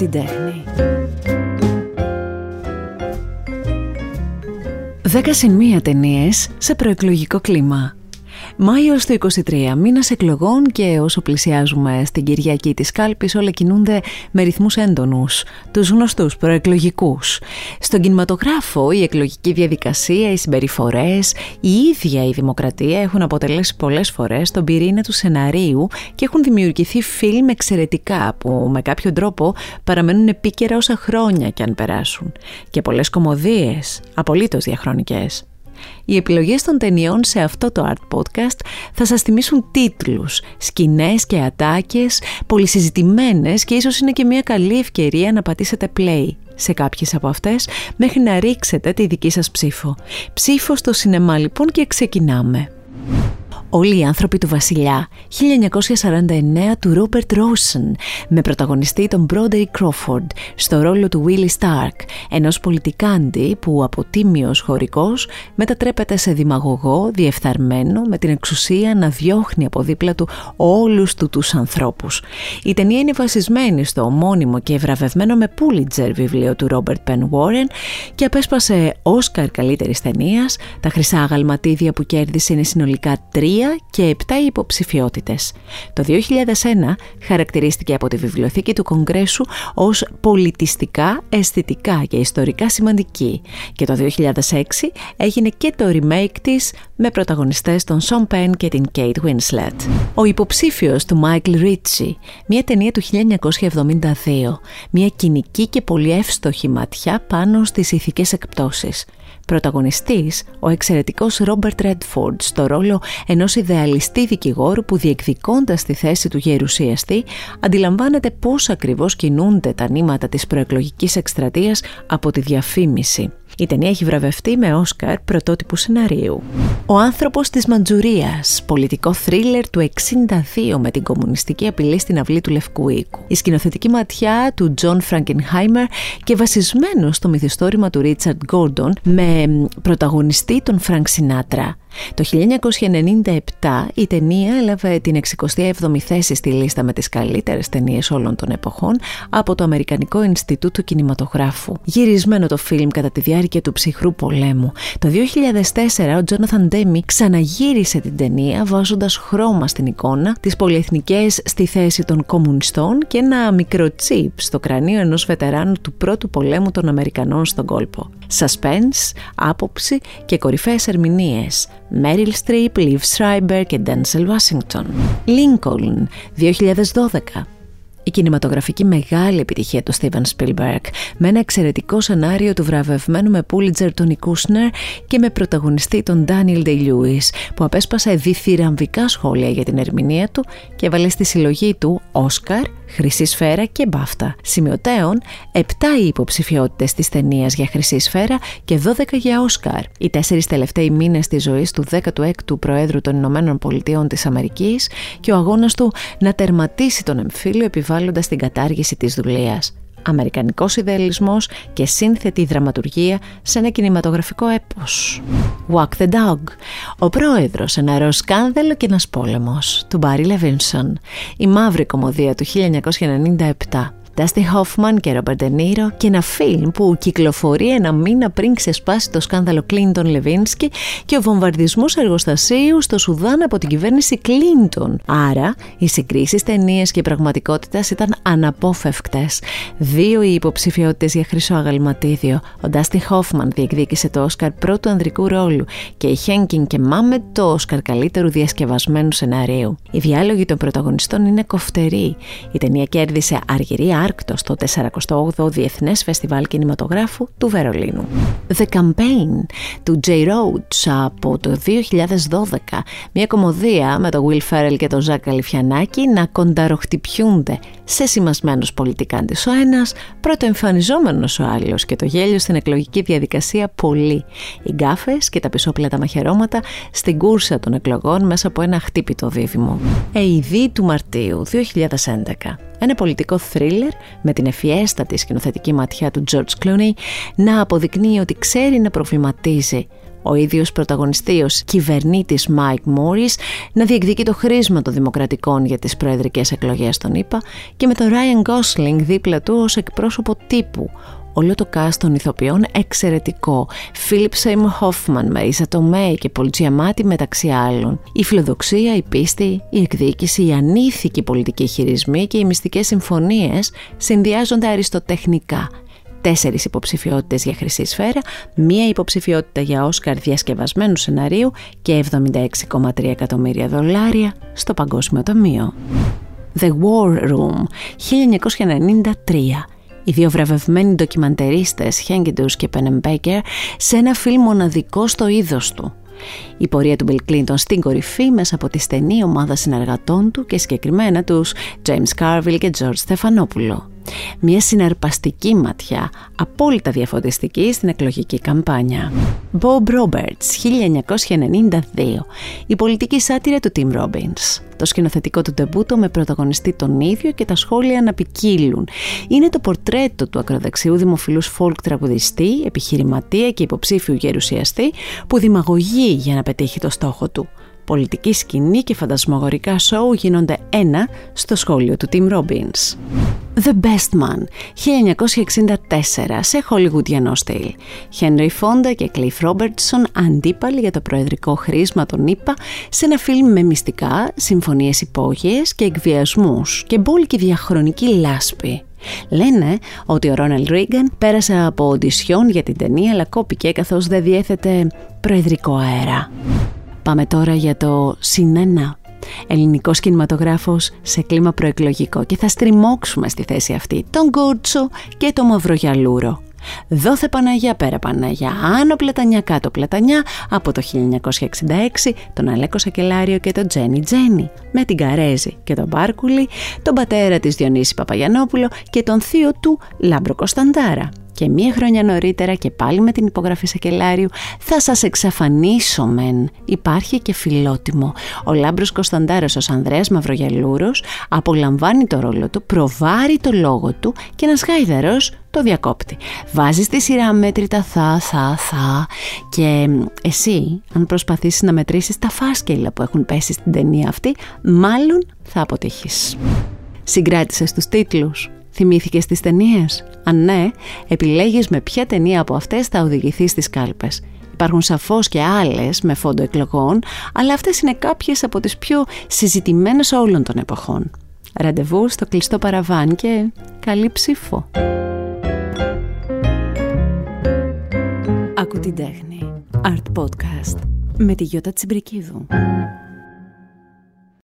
την τέχνη. Δέκα συν μία ταινίες σε προεκλογικό κλίμα. Μάιο του 23, μήνας εκλογών και όσο πλησιάζουμε στην Κυριακή της Κάλπης όλα κινούνται με ρυθμούς έντονους, τους γνωστούς προεκλογικούς. Στον κινηματογράφο η εκλογική διαδικασία, οι συμπεριφορές, η ίδια η δημοκρατία έχουν αποτελέσει πολλές φορές τον πυρήνα του σεναρίου και έχουν δημιουργηθεί φιλμ εξαιρετικά που με κάποιο τρόπο παραμένουν επίκαιρα όσα χρόνια και αν περάσουν. Και πολλές κομμωδίες, απολύτως διαχρονικές. Οι επιλογές των ταινιών σε αυτό το Art Podcast θα σας θυμίσουν τίτλους, σκηνές και ατάκες, πολυσυζητημένες και ίσως είναι και μια καλή ευκαιρία να πατήσετε play σε κάποιες από αυτές μέχρι να ρίξετε τη δική σας ψήφο. Ψήφο στο σινεμά λοιπόν και ξεκινάμε. Όλοι οι άνθρωποι του βασιλιά 1949 του Ρόμπερτ Ρόσεν με πρωταγωνιστή τον Broderick Crawford στο ρόλο του Willie Stark ενός πολιτικάντη που από τίμιος χωρικός μετατρέπεται σε δημαγωγό διεφθαρμένο με την εξουσία να διώχνει από δίπλα του όλους του τους ανθρώπους. Η ταινία είναι βασισμένη στο ομώνυμο και βραβευμένο με Pulitzer βιβλίο του Robert Penn Warren και απέσπασε Όσκαρ καλύτερης ταινίας, τα χρυσά αγαλματίδια που κέρδισε είναι συνολικά τρία και 7 υποψηφιότητες. Το 2001 χαρακτηρίστηκε από τη βιβλιοθήκη του Κογκρέσου ως πολιτιστικά, αισθητικά και ιστορικά σημαντική και το 2006 έγινε και το remake της με πρωταγωνιστές τον Σον Πεν και την Kate Winslet. Ο υποψήφιος του Michael Ritchie, μια ταινία του 1972, μια κοινική και πολύ εύστοχη ματιά πάνω στις ηθικές εκπτώσεις. Πρωταγωνιστής, ο εξαιρετικός Ρόμπερτ Ρέντφορντ στο ρόλο ενός ιδεαλιστή δικηγόρου που διεκδικώντας τη θέση του γερουσιαστή αντιλαμβάνεται πώς ακριβώς κινούνται τα νήματα της προεκλογικής εκστρατείας από τη διαφήμιση. Η ταινία έχει βραβευτεί με Όσκαρ πρωτότυπου σεναρίου. Ο άνθρωπος της Μαντζουρίας, πολιτικό θρίλερ του 62 με την κομμουνιστική απειλή στην αυλή του Λευκού Οίκου. Η σκηνοθετική ματιά του Τζον Φρανκενχάιμερ και βασισμένος στο μυθιστόρημα του Ρίτσαρντ Κόντον με πρωταγωνιστή τον Φρανκ Σινάτρα. Το 1997 η ταινία έλαβε την 67η θέση στη λίστα με τις καλύτερες ταινίες όλων των εποχών από το Αμερικανικό Ινστιτούτο Κινηματογράφου. Γυρισμένο το φιλμ κατά τη διάρκεια του ψυχρού πολέμου. Το 2004 ο Τζόναθαν Ντέμι ξαναγύρισε την ταινία βάζοντας χρώμα στην εικόνα, τις πολυεθνικές στη θέση των κομμουνιστών και ένα μικρό τσιπ στο κρανίο ενός βετεράνου του πρώτου πολέμου των Αμερικανών στον κόλπο suspense, άποψη και κορυφαίες ερμηνείες. Μέριλ Στρίπ, Λίβ Σράιμπερ και Ντένσελ Ουάσιγκτον. Λίνκολν, 2012 η κινηματογραφική μεγάλη επιτυχία του Steven Spielberg με ένα εξαιρετικό σενάριο του βραβευμένου με Pulitzer τον Κούσνερ και με πρωταγωνιστή τον Daniel Day-Lewis που απέσπασε διθυραμβικά σχόλια για την ερμηνεία του και έβαλε στη συλλογή του Όσκαρ, Χρυσή Σφαίρα και Μπάφτα. Σημειωτέων, 7 οι υποψηφιότητες της ταινίας για Χρυσή Σφαίρα και 12 για Όσκαρ. Οι τέσσερις τελευταίοι μήνες της ζωής του 16ου Προέδρου των Ηνωμένων Πολιτειών της Αμερικής και ο αγώνας του να τερματίσει τον εμφύλιο επιβάλλοντα την κατάργηση της δουλεία αμερικανικός ιδεαλισμός και σύνθετη δραματουργία σε ένα κινηματογραφικό έπος. Walk the Dog, ο πρόεδρος, ένα ροζ σκάνδαλο και ένας πόλεμος, του Μπάρι Λεβίνσον, η μαύρη κομμωδία του 1997. Dustin Hoffman και Robert De Niro και ένα φιλμ που κυκλοφορεί ένα μήνα πριν ξεσπάσει το σκάνδαλο Κλίντον Λεβίνσκι και ο βομβαρδισμός εργοστασίου στο Σουδάν από την κυβέρνηση Κλίντον. Άρα, οι συγκρίσεις ταινίες και πραγματικότητα ήταν αναπόφευκτες. Δύο οι υποψηφιότητες για χρυσό αγαλματίδιο. Ο Dustin Hoffman διεκδίκησε το Όσκαρ πρώτου ανδρικού ρόλου και η Χένκιν και Μάμετ το Όσκαρ καλύτερου διασκευασμένου σεναρίου. Οι διάλογοι των πρωταγωνιστών είναι κοφτεροί. Η ταινία κέρδισε αργυρή άρκτο στο 48ο Διεθνές Φεστιβάλ Κινηματογράφου του Βερολίνου. The Campaign του J. Roach από το 2012, μια κομμωδία με τον Will Ferrell και τον Ζακ Καλυφιανάκη να κονταροχτυπιούνται σε σημασμένους πολιτικάντες ο ένας, πρωτοεμφανιζόμενος ο άλλος και το γέλιο στην εκλογική διαδικασία πολύ. Οι γκάφες και τα πισόπλατα μαχαιρώματα στην κούρσα των εκλογών μέσα από ένα χτύπητο δίδυμο. Ειδοί του Μαρτίου 2011 ένα πολιτικό θρίλερ με την ευφυέστατη σκηνοθετική ματιά του George Clooney να αποδεικνύει ότι ξέρει να προβληματίζει Ο ίδιος πρωταγωνιστής κυβερνήτης Μάικ Μόρις να διεκδικεί το χρίσμα των δημοκρατικών για τις προεδρικές εκλογές των ΗΠΑ και με τον Ράιαν Γκόσλινγκ δίπλα του ως εκπρόσωπο τύπου, όλο το cast των ηθοποιών εξαιρετικό. Φίλιπ Σέιμουρ Χόφμαν, Μαρίσα Τομέι και Πολ Τζιαμάτι μεταξύ άλλων. Η φιλοδοξία, η πίστη, η εκδίκηση, η ανήθικη πολιτική χειρισμοί και οι μυστικές συμφωνίες συνδυάζονται αριστοτεχνικά. Τέσσερις υποψηφιότητες για Χρυσή Σφαίρα, μία υποψηφιότητα για Όσκαρ διασκευασμένου σεναρίου και 76,3 εκατομμύρια δολάρια στο Παγκόσμιο Ταμείο. The War Room, 1993 οι δύο βραβευμένοι ντοκιμαντερίστες Χέγκιντους και Πενεμπέκερ σε ένα φιλμ μοναδικό στο είδος του. Η πορεία του Μπιλ Κλίντον στην κορυφή μέσα από τη στενή ομάδα συνεργατών του και συγκεκριμένα τους James Carville και George Στεφανόπουλο. Μια συναρπαστική ματιά, απόλυτα διαφωτιστική στην εκλογική καμπάνια. Bob Roberts, 1992. Η πολιτική σάτυρα του Tim Robbins. Το σκηνοθετικό του τεμπούτο με πρωταγωνιστή τον ίδιο και τα σχόλια να ποικίλουν. Είναι το πορτρέτο του ακροδεξιού δημοφιλούς folk τραγουδιστή, επιχειρηματία και υποψήφιου γερουσιαστή που δημαγωγεί για να πετύχει το στόχο του πολιτική σκηνή και φαντασμογορικά σοου γίνονται ένα στο σχόλιο του Tim Robbins. The Best Man, 1964, σε χολιγουδιανό στυλ. Henry Fonda και Cliff Robertson αντίπαλοι για το προεδρικό χρήσμα των ΗΠΑ σε ένα φιλμ με μυστικά, συμφωνίες υπόγειες και εκβιασμούς και μπόλικη διαχρονική λάσπη. Λένε ότι ο Ρόναλντ Ρίγκαν πέρασε από οντισιόν για την ταινία αλλά κόπηκε καθώς δεν διέθετε προεδρικό αέρα. Πάμε τώρα για το «συν ένα» ελληνικός κινηματογράφος σε κλίμα προεκλογικό. Και θα στριμώξουμε στη θέση αυτή τον Γκόρτσο και το Μαυρογιαλούρο. Δώθε Παναγιά πέρα Παναγιά, άνω πλατανιά κάτω πλατανιά. Από το 1966 τον Αλέκο Σακελάριο και το Τζένη Τζένη. Με την Καρέζη και τον Μπάρκουλη, τον πατέρα της Διονύση Παπαγιανόπουλο και τον θείο του Λάμπρο Κωνσταντάρα και μία χρονιά νωρίτερα και πάλι με την υπογραφή Σακελάριου θα σας εξαφανίσω μεν. Υπάρχει και φιλότιμο. Ο Λάμπρος Κωνσταντάρος, ο Ανδρέας Μαυρογιαλούρος, απολαμβάνει το ρόλο του, προβάρει το λόγο του και ένας γάιδαρος το διακόπτη. Βάζεις τη σειρά μέτρητα θα, θα, θα και εσύ αν προσπαθήσεις να μετρήσεις τα φάσκελα που έχουν πέσει στην ταινία αυτή, μάλλον θα αποτύχεις. Συγκράτησες τους τίτλους. Θυμήθηκες τις ταινίες; Αν ναι, επιλέγεις με ποια ταινία από αυτές θα οδηγηθείς στις κάλπες. Υπάρχουν σαφώς και άλλες με φόντο εκλογών, αλλά αυτές είναι κάποιες από τις πιο συζητημένες όλων των εποχών. Ραντεβού στο κλειστό παραβάν και καλή ψήφο. Ακού την τέχνη. Art Podcast με τη Γιώτα Τσιμπρικίδου.